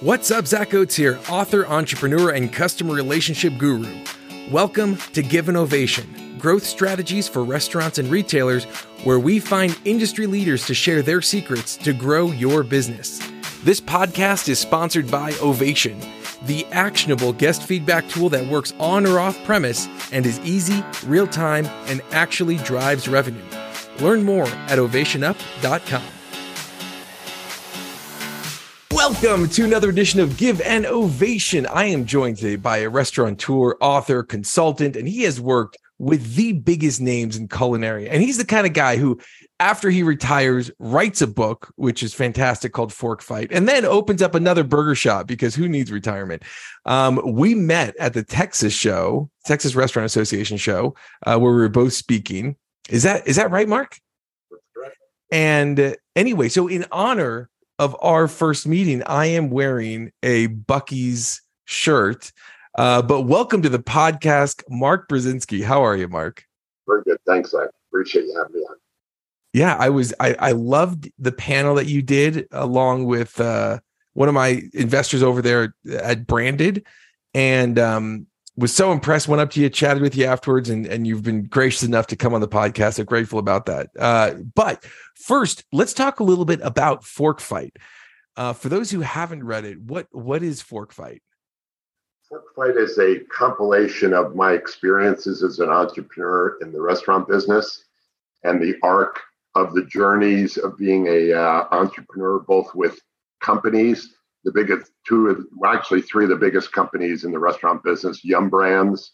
What's up, Zach Oates here, author, entrepreneur, and customer relationship guru. Welcome to Give an Ovation, growth strategies for restaurants and retailers, where we find industry leaders to share their secrets to grow your business. This podcast is sponsored by Ovation, the actionable guest feedback tool that works on or off premise and is easy, real time, and actually drives revenue. Learn more at ovationup.com. Welcome to another edition of Give an Ovation. I am joined today by a restaurateur, author, consultant, and he has worked with the biggest names in culinary. And he's the kind of guy who, after he retires, writes a book, which is fantastic, called Fork Fight, and then opens up another burger shop because who needs retirement? Um, we met at the Texas show, Texas Restaurant Association show, uh, where we were both speaking. Is that is that right, Mark? And uh, anyway, so in honor of our first meeting, I am wearing a Buc-ee's shirt. Uh, but welcome to the podcast, Mark Brezinski. How are you, Mark? Very good. Thanks. I appreciate you having me on. Yeah, I was. I, I loved the panel that you did along with uh, one of my investors over there at Branded, and um, was so impressed. Went up to you, chatted with you afterwards, and and you've been gracious enough to come on the podcast. I'm grateful about that. Uh, but first, let's talk a little bit about Fork Fight. Uh, for those who haven't read it, what what is Fork Fight? Fork Fight is a compilation of my experiences as an entrepreneur in the restaurant business and the arc of the journeys of being a uh, entrepreneur, both with companies, the biggest two, of, well, actually three of the biggest companies in the restaurant business: Yum Brands,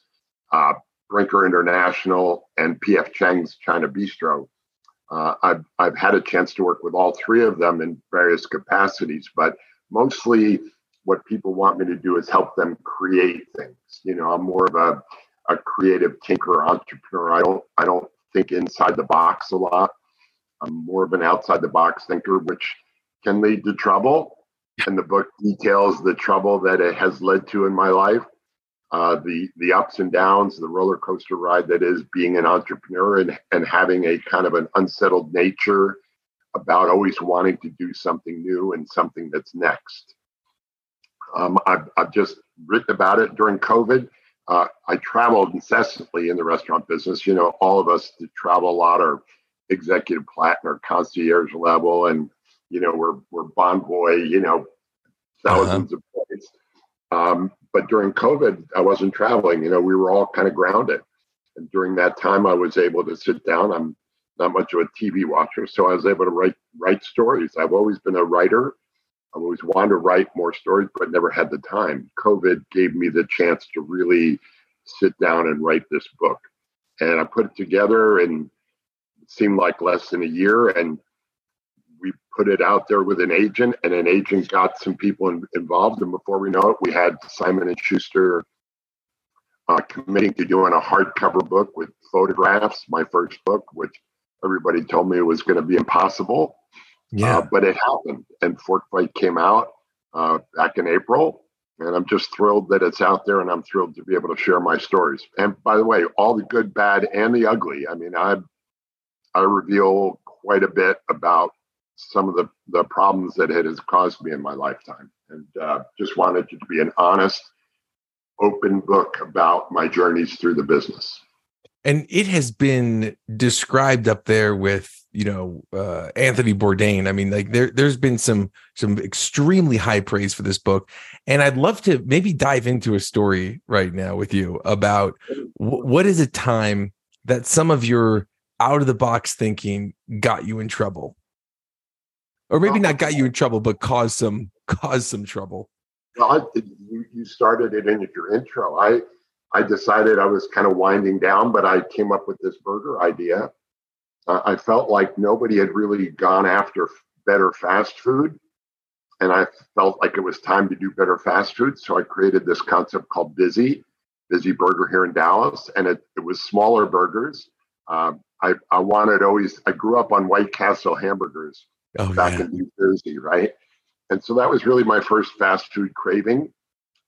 uh, Brinker International, and PF Chang's China Bistro. Uh, I've I've had a chance to work with all three of them in various capacities, but mostly what people want me to do is help them create things. You know, I'm more of a a creative tinker entrepreneur. I don't I don't think inside the box a lot. I'm more of an outside the box thinker, which can lead to trouble. And the book details the trouble that it has led to in my life, uh, the the ups and downs, the roller coaster ride that is being an entrepreneur and, and having a kind of an unsettled nature about always wanting to do something new and something that's next. Um, I've, I've just written about it during COVID. Uh, I traveled incessantly in the restaurant business. You know, all of us that travel a lot are executive platinum or concierge level, and you know, we're we're Bonvoy. You know, 1000s uh-huh. of points. Um, but during COVID, I wasn't traveling. You know, we were all kind of grounded, and during that time, I was able to sit down. I'm not much of a TV watcher, so I was able to write write stories. I've always been a writer. I've always wanted to write more stories, but never had the time. COVID gave me the chance to really sit down and write this book. And I put it together and it seemed like less than a year. And we put it out there with an agent, and an agent got some people in, involved. And before we know it, we had Simon and Schuster uh, committing to doing a hardcover book with photographs, my first book, which everybody told me was going to be impossible. Yeah. Uh, but it happened, and Fork Fight came out uh, back in April, and I'm just thrilled that it's out there, and I'm thrilled to be able to share my stories. And by the way, all the good, bad, and the ugly. I mean, I I reveal quite a bit about some of the the problems that it has caused me in my lifetime, and uh, just wanted to be an honest, open book about my journeys through the business. And it has been described up there with you know uh, Anthony Bourdain. I mean, like there there's been some some extremely high praise for this book, and I'd love to maybe dive into a story right now with you about w- what is a time that some of your out of the box thinking got you in trouble, or maybe not got you in trouble, but caused some caused some trouble. Well, I, you, you started it in your intro. I I decided I was kind of winding down, but I came up with this burger idea uh, I felt like nobody had really gone after better fast food. And I felt like it was time to do better fast food. So I created this concept called Busy Busy Burger here in Dallas. And it, it was smaller burgers. Uh, I, I wanted always, I grew up on White Castle hamburgers oh, back yeah. in New Jersey, right? And so that was really my first fast food craving.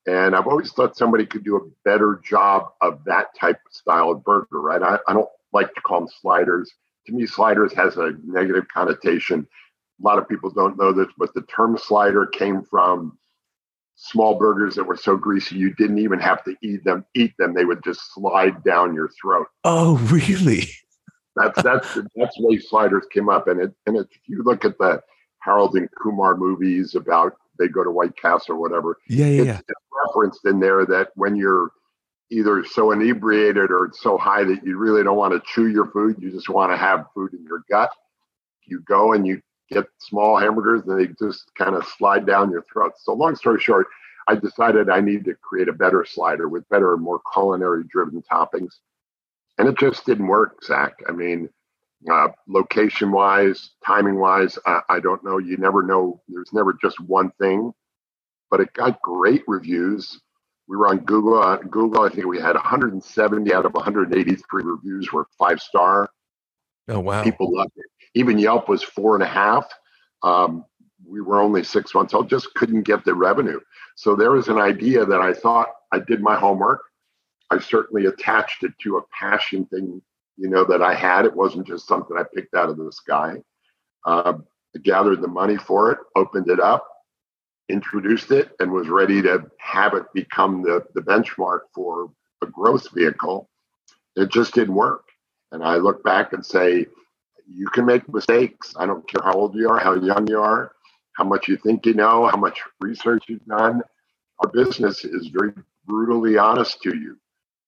And I've always thought somebody could do a better job of that type of style of burger, right? I, I don't like to call them sliders to me, sliders has a negative connotation. A lot of people don't know this, but the term slider came from small burgers that were so greasy you didn't even have to eat them. Eat them; they would just slide down your throat. Oh, really? That's that's that's the way sliders came up. And it and it, if you look at the Harold and Kumar movies about they go to White Castle or whatever, yeah, yeah, it's, yeah. it's referenced in there that when you're either so inebriated or so high that you really don't want to chew your food, you just want to have food in your gut. You go and you get small hamburgers and they just kind of slide down your throat. So long story short, I decided I need to create a better slider with better, more culinary driven toppings. And it just didn't work, Zach. I mean, uh, location wise, timing wise, I, I don't know. You never know. There's never just one thing, but it got great reviews. We were on Google. On Google, I think we had 170 out of 183 reviews were five star. Oh wow! People loved it. Even Yelp was four and a half. Um, we were only six months old, just couldn't get the revenue. So there was an idea that I thought I did my homework. I certainly attached it to a passion thing, you know, that I had. It wasn't just something I picked out of the sky. Uh, I gathered the money for it, opened it up, introduced it, and was ready to have it become the, the benchmark for a growth vehicle. It just didn't work. And I look back and say, you can make mistakes. I don't care how old you are, how young you are, how much you think you know, how much research you've done. Our business is very brutally honest to you.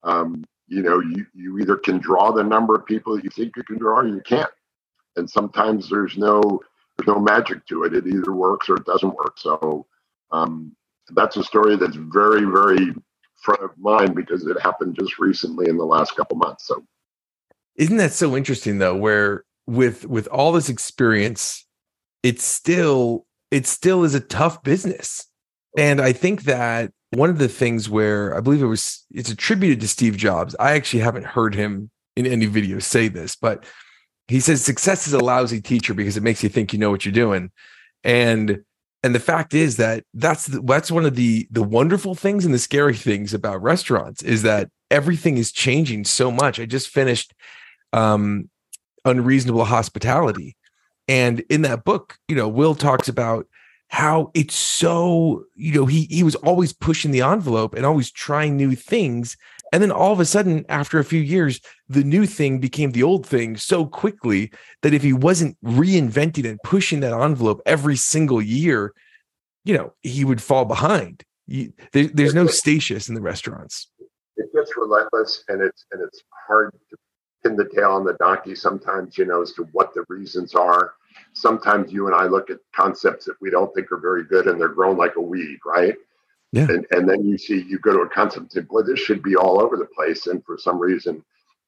Um, you know, you, you either can draw the number of people that you think you can draw or you can't. And sometimes there's no there's no magic to it. It either works or it doesn't work. So um, that's a story that's very, very front of mind because it happened just recently in the last couple months. So isn't that so interesting though, where with with all this experience, it's still it still is a tough business. And I think that one of the things where I believe it was it's attributed to Steve Jobs. I actually haven't heard him in any video say this, but he says success is a lousy teacher because it makes you think you know what you're doing. And and the fact is that that's the, that's one of the the wonderful things and the scary things about restaurants is that everything is changing so much. I just finished um unreasonable hospitality and in that book, you know, Will talks about how it's so, you know, he he was always pushing the envelope and always trying new things. And then all of a sudden, after a few years, the new thing became the old thing so quickly that if he wasn't reinventing and pushing that envelope every single year, you know, he would fall behind. You, there, there's no stasis in the restaurants. It gets relentless, and it's and it's hard to pin the tail on the donkey sometimes, you know, as to what the reasons are. Sometimes you and I look at concepts that we don't think are very good and they're grown like a weed, right? Yeah. And, and then you see, you go to a concept and say, boy, this should be all over the place. And for some reason,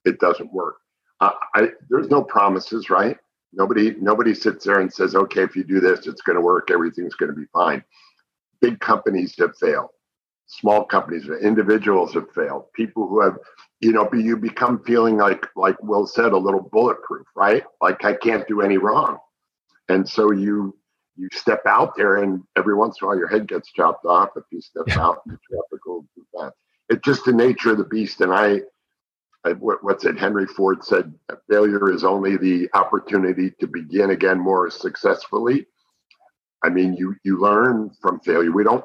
it doesn't work. Uh, I, there's no promises, right? Nobody, nobody sits there and says, okay, if you do this, it's going to work. Everything's going to be fine. Big companies have failed. Small companies, individuals have failed. People who have you know, you become feeling like, like Will said, a little bulletproof, right? Like I can't do any wrong, and so you you step out there, and every once in a while your head gets chopped off if you step yeah. out in the tropical that. It's just the nature of the beast, and I, I what, what's it? Henry Ford said, failure is only the opportunity to begin again more successfully. I mean, you you learn from failure. We don't.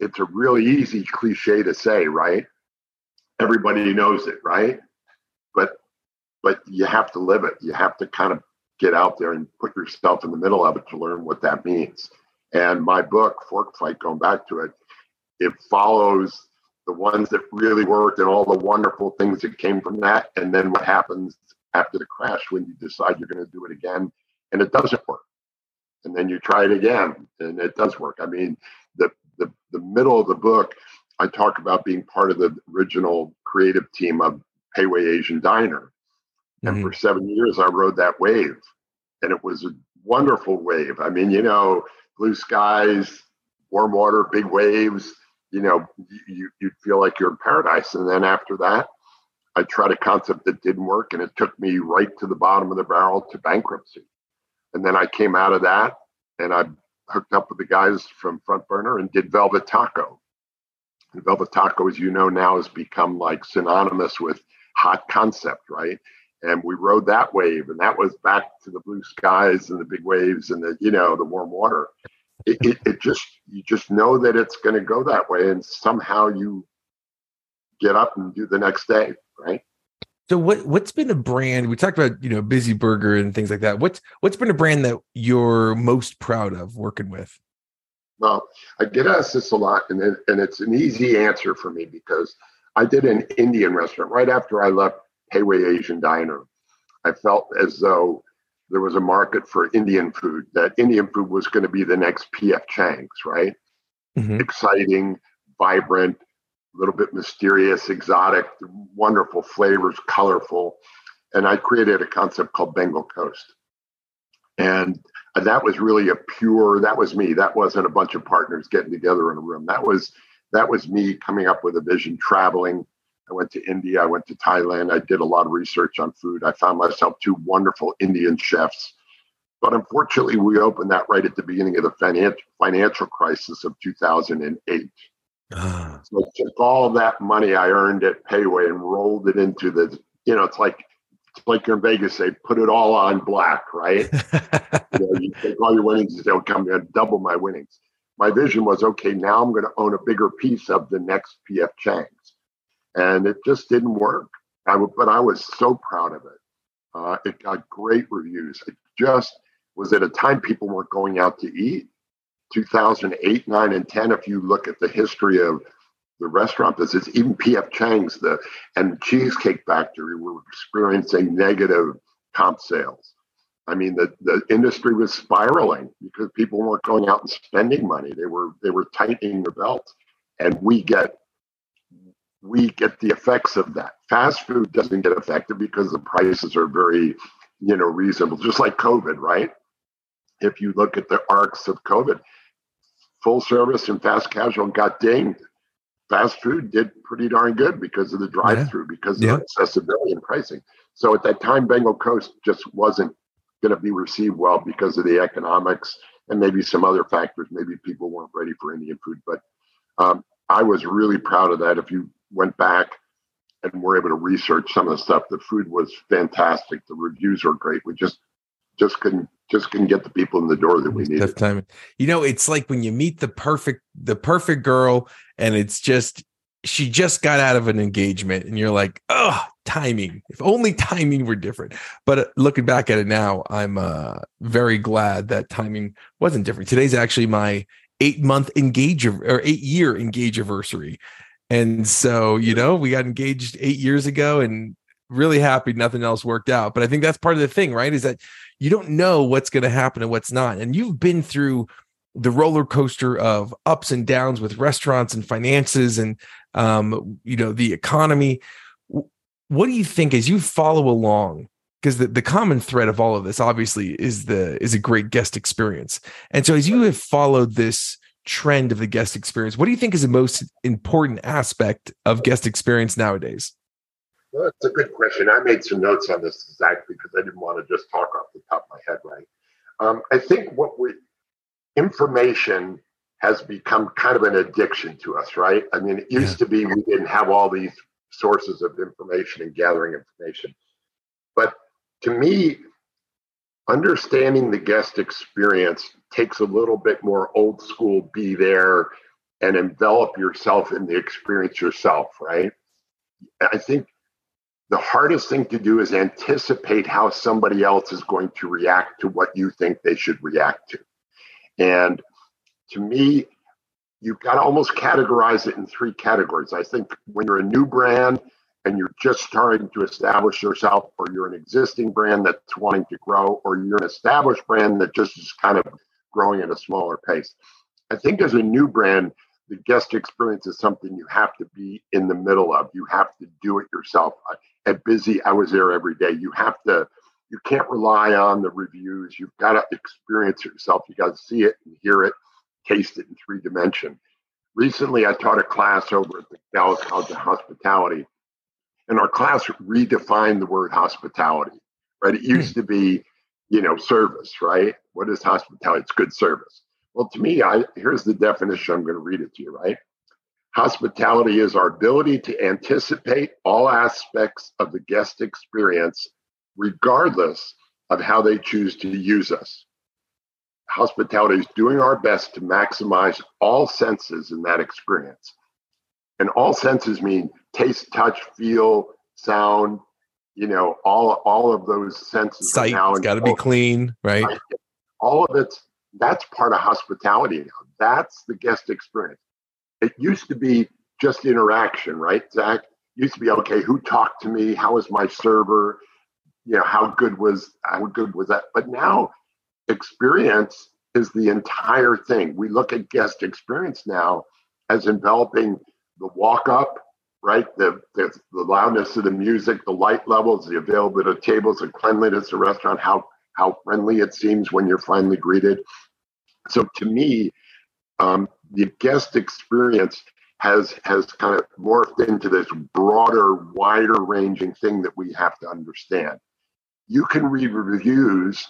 It's a really easy cliche to say, right? everybody knows it, right? But but you have to live it. You have to kind of get out there and put yourself in the middle of it to learn what that means. And my book, Fork Fight, going back to it, it follows the ones that really worked and all the wonderful things that came from that, and then what happens after the crash when you decide you're going to do it again and it doesn't work. And then you try it again and it does work. I mean, the the, the middle of the book I talk about being part of the original creative team of Pei Wei Asian Diner. And mm-hmm. for seven years, I rode that wave. And it was a wonderful wave. I mean, you know, blue skies, warm water, big waves, you know, you, you'd feel like you're in paradise. And then after that, I tried a concept that didn't work and it took me right to the bottom of the barrel to bankruptcy. And then I came out of that and I hooked up with the guys from Front Burner and did Velvet Taco. And Velvet Taco, as you know now, has become like synonymous with hot concept, right? And we rode that wave, and that was back to the blue skies and the big waves and the you know the warm water. it, it, it just you just know that it's going to go that way, and somehow you get up and do the next day, right? So what what's been a brand we talked about you know Busy Burger and things like that. What's what's been a brand that you're most proud of working with? Well, I get asked this a lot, and and it's an easy answer for me because I did an Indian restaurant right after I left Wei Asian Diner. I felt as though there was a market for Indian food. That Indian food was going to be the next PF Chang's, right? Mm-hmm. Exciting, vibrant, a little bit mysterious, exotic, wonderful flavors, colorful. And I created a concept called Bengal Coast. And that was really a pure, that was me. That wasn't a bunch of partners getting together in a room. That was that was me coming up with a vision, traveling. I went to India, I went to Thailand, I did a lot of research on food. I found myself two wonderful Indian chefs. But unfortunately, we opened that right at the beginning of the financial crisis of 2008. Ah. So I took all that money I earned at Pei Wei and rolled it into the, you know, it's like it's like you're in Vegas, they put it all on black, right? you, know, you take all your winnings and say, okay, I'm going to double my winnings. My vision was, okay, now I'm going to own a bigger piece of the next PF Chang's. And it just didn't work. I w- but I was so proud of it. Uh, it got great reviews. It just was at a time people weren't going out to eat. 2008, 9, and 10, if you look at the history of the restaurant business, even PF Chang's the and Cheesecake Factory were experiencing negative comp sales. I mean, the, the industry was spiraling because people weren't going out and spending money. They were they were tightening their belts. And we get we get the effects of that. Fast food doesn't get affected because the prices are very, you know, reasonable, just like COVID, right? If you look at the arcs of COVID, full service and fast casual got dinged. Fast food did pretty darn good because of the drive through, yeah. because yeah. of accessibility and pricing. So at that time, Bengal Coast just wasn't going to be received well because of the economics and maybe some other factors. Maybe people weren't ready for Indian food, but um, I was really proud of that. If you went back and were able to research some of the stuff, the food was fantastic. The reviews were great. We just just couldn't just couldn't get the people in the door that we needed. Tough time. You know, it's like when you meet the perfect the perfect girl, and it's just she just got out of an engagement, and you're like, oh, timing. If only timing were different. But uh, looking back at it now, I'm uh, very glad that timing wasn't different. Today's actually my eight month engage or eight year engage anniversary. And so, you know, we got engaged eight years ago and really happy nothing else worked out. But I think that's part of the thing, right? Is that you don't know what's going to happen and what's not. And you've been through the roller coaster of ups and downs with restaurants and finances and um, you know the economy. What do you think as you follow along? Because the, the common thread of all of this obviously is the is a great guest experience. And so as you have followed this trend of the guest experience, what do you think is the most important aspect of guest experience nowadays? Well, that's a good question. I made some notes on this, Zach, because I didn't want to just talk off the top of my head, right? Um, I think what we information has become kind of an addiction to us, right? I mean, it used yeah. to be we didn't have all these sources of information and gathering information. But to me, understanding the guest experience takes a little bit more old school be there and envelop yourself in the experience yourself, right? I think the hardest thing to do is anticipate how somebody else is going to react to what you think they should react to. And to me, you've got to almost categorize it in three categories. I think when you're a new brand and you're just starting to establish yourself, or you're an existing brand that's wanting to grow, or you're an established brand that just is kind of growing at a smaller pace. I think as a new brand, the guest experience is something you have to be in the middle of. You have to do it yourself at Busy, I was there every day. You have to, you can't rely on the reviews. You've got to experience yourself. You got to see it and hear it, taste it in three dimension. Recently, I taught a class over at the Dallas College of Hospitality, and our class redefined the word hospitality. Right? It used hmm. to be, you know, service. Right? What is hospitality? It's good service. Well, to me, I here's the definition. I'm going to read it to you. Right? Hospitality is our ability to anticipate all aspects of the guest experience, regardless of how they choose to use us. hospitality is doing our best to maximize all senses in that experience. And all senses mean taste, touch, feel, sound, you know, all all of those senses. Sight has got to be clean, right? All of it's that's part of hospitality now. That's the guest experience. It used to be just interaction, right, Zach? It used to be okay. Who talked to me? How was my server? You know, how good was how good was that? But now, experience is the entire thing. We look at guest experience now as enveloping the walk up, right? The, the, the loudness of the music, the light levels, the availability of tables, the cleanliness of the restaurant, how how friendly it seems when you're finally greeted. So to me, um, the guest experience has has kind of morphed into this broader, wider ranging thing that we have to understand. You can read reviews,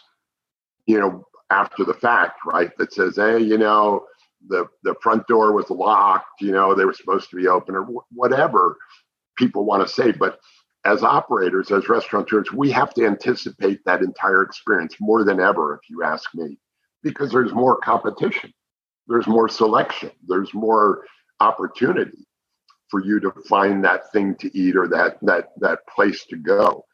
you know, after the fact, right? That says, hey, you know, the the front door was locked, you know, they were supposed to be open or whatever people want to say, but as operators, as restaurateurs, we have to anticipate that entire experience more than ever, if you ask me, because there's more competition, there's more selection, there's more opportunity for you to find that thing to eat or that that that place to go.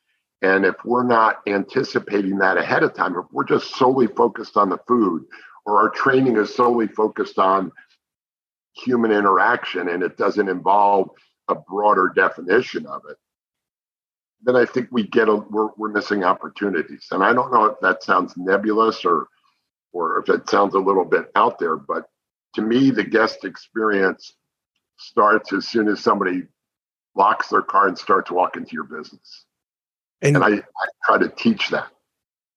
And if we're not anticipating that ahead of time, if we're just solely focused on the food, or our training is solely focused on human interaction and it doesn't involve a broader definition of it, then I think we get a we're, we're missing opportunities. And I don't know if that sounds nebulous or or if it sounds a little bit out there, but to me, the guest experience starts as soon as somebody locks their car and starts walking to your business. And, and I, I try to teach that.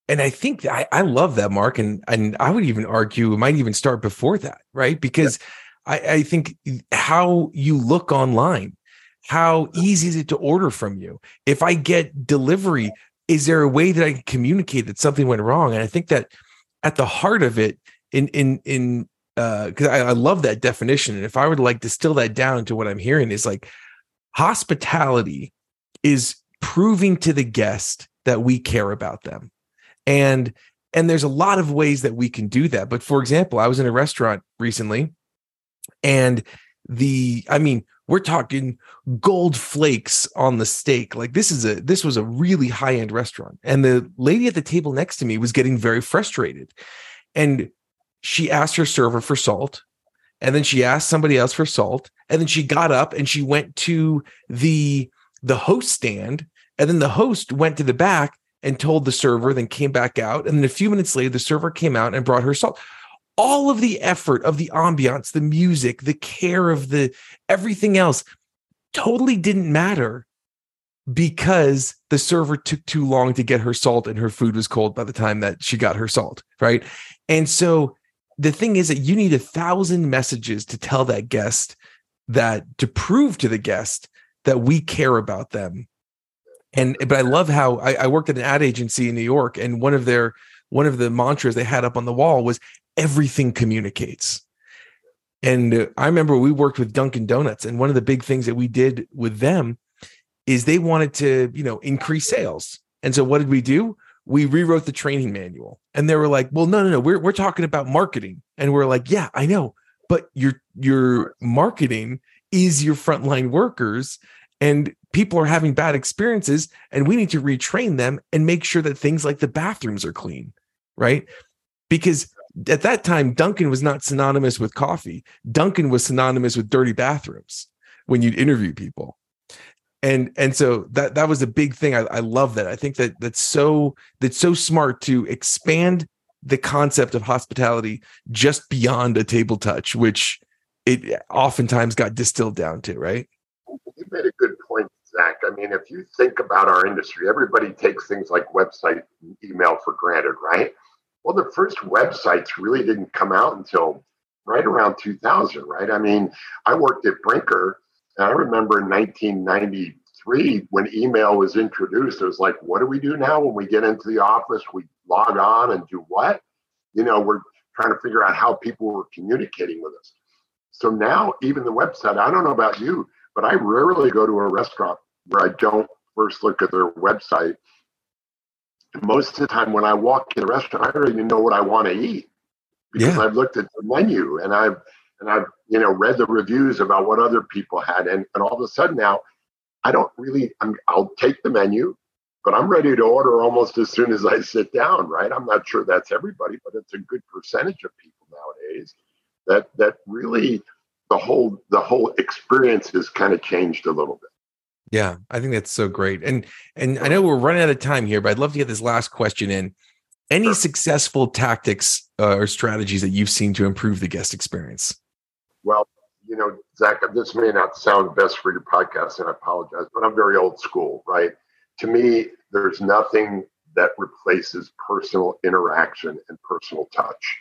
And I think I, I love that, Mark. And and I would even argue it might even start before that, right? Because yeah. I, I think how you look online how easy is it to order from you? If I get delivery, is there a way that I can communicate that something went wrong? And I think that at the heart of it, in in in because uh, I, I love that definition, and if I were to like distill that down to what I'm hearing is like hospitality is proving to the guest that we care about them, and and there's a lot of ways that we can do that. But for example, I was in a restaurant recently, and the I mean we're talking gold flakes on the steak like this is a this was a really high end restaurant and the lady at the table next to me was getting very frustrated and she asked her server for salt and then she asked somebody else for salt and then she got up and she went to the the host stand and then the host went to the back and told the server then came back out and then a few minutes later the server came out and brought her salt all of the effort of the ambiance, the music, the care of the everything else totally didn't matter because the server took too long to get her salt and her food was cold by the time that she got her salt, right? And so the thing is that you need a thousand messages to tell that guest that to prove to the guest that we care about them. And but I love how I, I worked at an ad agency in New York, and one of their one of the mantras they had up on the wall was everything communicates. And uh, I remember we worked with Dunkin' Donuts, and one of the big things that we did with them is they wanted to, you know, increase sales. And so what did we do? We rewrote the training manual. And they were like, well, no, no, no, we're, we're talking about marketing. And we're like, yeah, I know, but your your marketing is your frontline workers and people are having bad experiences and we need to retrain them and make sure that things like the bathrooms are clean right because at that time, Dunkin' was not synonymous with coffee. Dunkin' was synonymous with dirty bathrooms when you'd interview people. And and so that that was a big thing. I, I love that. I think that that's so that's so smart to expand the concept of hospitality just beyond a table touch, which it oftentimes got distilled down to, right? You made a good. I mean, if you think about our industry, everybody takes things like website email for granted, right? Well, the first websites really didn't come out until right around 2000, right? I mean, I worked at Brinker, and I remember in 1993 when email was introduced, it was like, what do we do now when we get into the office? We log on and do what? You know, we're trying to figure out how people were communicating with us. So now, even the website, I don't know about you, but I rarely go to a restaurant where I don't first look at their website most of the time when I walk in a restaurant, I don't even know what I want to eat. because Yeah. I've looked at the menu and I've and I've you know read the reviews about what other people had, and and all of a sudden now, I don't really. I'm, I'll take the menu, but I'm ready to order almost as soon as I sit down. Right? I'm not sure that's everybody, but it's a good percentage of people nowadays that that really the whole the whole experience has kind of changed a little bit. Yeah, I think that's so great. And and I know we're running out of time here, but I'd love to get this last question in. Any Sure. successful tactics uh, or strategies that you've seen to improve the guest experience? Well, you know, Zach, this may not sound best for your podcast, and I apologize, but I'm very old school, right? To me, there's nothing that replaces personal interaction and personal touch.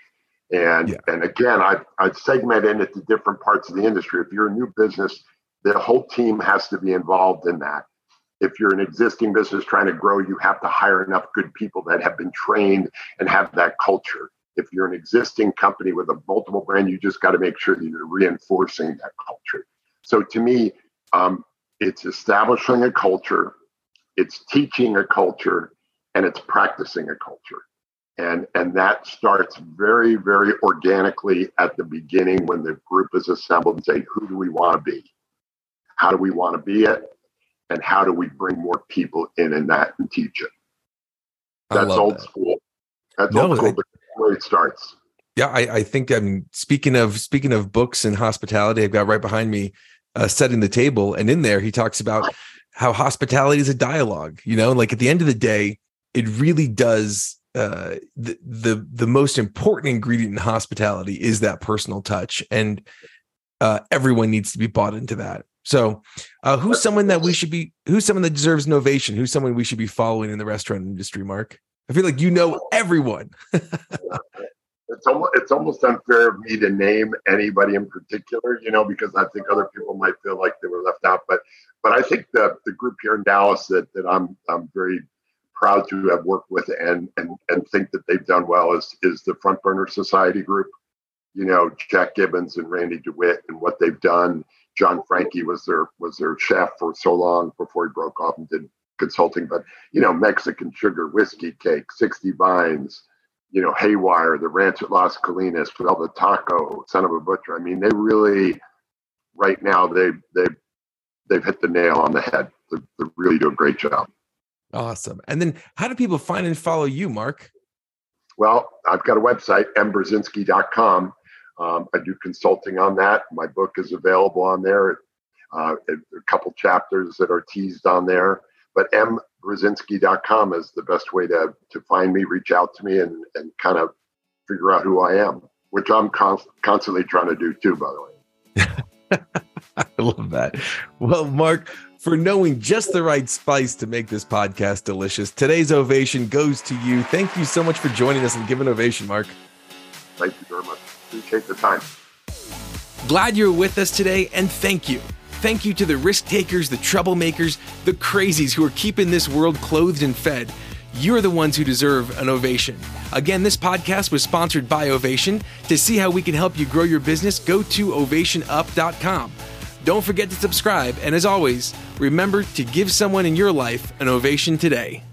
And Yeah. and again, I I'd segment it into different parts of the industry. If you're a new business, the whole team has to be involved in that. If you're an existing business trying to grow, you have to hire enough good people that have been trained and have that culture if you're an existing company with a multiple brand, you just got to make sure that you're reinforcing that culture. So to me, um, it's establishing a culture, it's teaching a culture, and it's practicing a culture. And, and that starts very, very organically at the beginning when the group is assembled and say, who do we want to be? How do we want to be it? And how do we bring more people in in that and teach it? That's old that. school. That's No, old school, but where it starts. Yeah, I, I think I mean speaking of speaking of books and hospitality, I've got right behind me uh, setting the table, and in there he talks about how hospitality is a dialogue. You know, like at the end of the day, it really does. Uh, the the the most important ingredient in hospitality is that personal touch, and uh, everyone needs to be bought into that. So, uh, who's someone that we should be? Who's someone that deserves an ovation? Who's someone we should be following in the restaurant industry? Mark, I feel like you know everyone. it's almost it's almost unfair of me to name anybody in particular, you know, because I think other people might feel like they were left out. But but I think the the group here in Dallas that that I'm I'm very proud to have worked with and and and think that they've done well is is the Front Burner Society group. You know, Jack Gibbons and Randy DeWitt and what they've done. John Frankie was their was their chef for so long before he broke off and did consulting. But you know, Mexican sugar, whiskey cake, 60 vines, you know, Haywire, the Ranch at Las Colinas, the Taco, Son of a Butcher. I mean, they really, right now, they they they've hit the nail on the head. They, they really do a great job. Awesome. And then how do people find and follow you, Mark? Well, I've got a website, mbrezinski.com. Um, I do consulting on that. My book is available on there. Uh, a, couple chapters that are teased on there. But mbrezinski.com is the best way to, to find me, reach out to me, and, and kind of figure out who I am, which I'm const- constantly trying to do too, by the way. I love that. Well, Mark, for knowing just the right spice to make this podcast delicious, today's ovation goes to you. Thank you so much for joining us and give an ovation, Mark. Thank you very much. Appreciate the time. Glad you're with us today, and thank you. Thank you to the risk takers, the troublemakers, the crazies who are keeping this world clothed and fed. You're the ones who deserve an ovation. Again, this podcast was sponsored by Ovation. To see how we can help you grow your business, go to ovationup.com. Don't forget to subscribe, and as always, remember to give someone in your life an ovation today.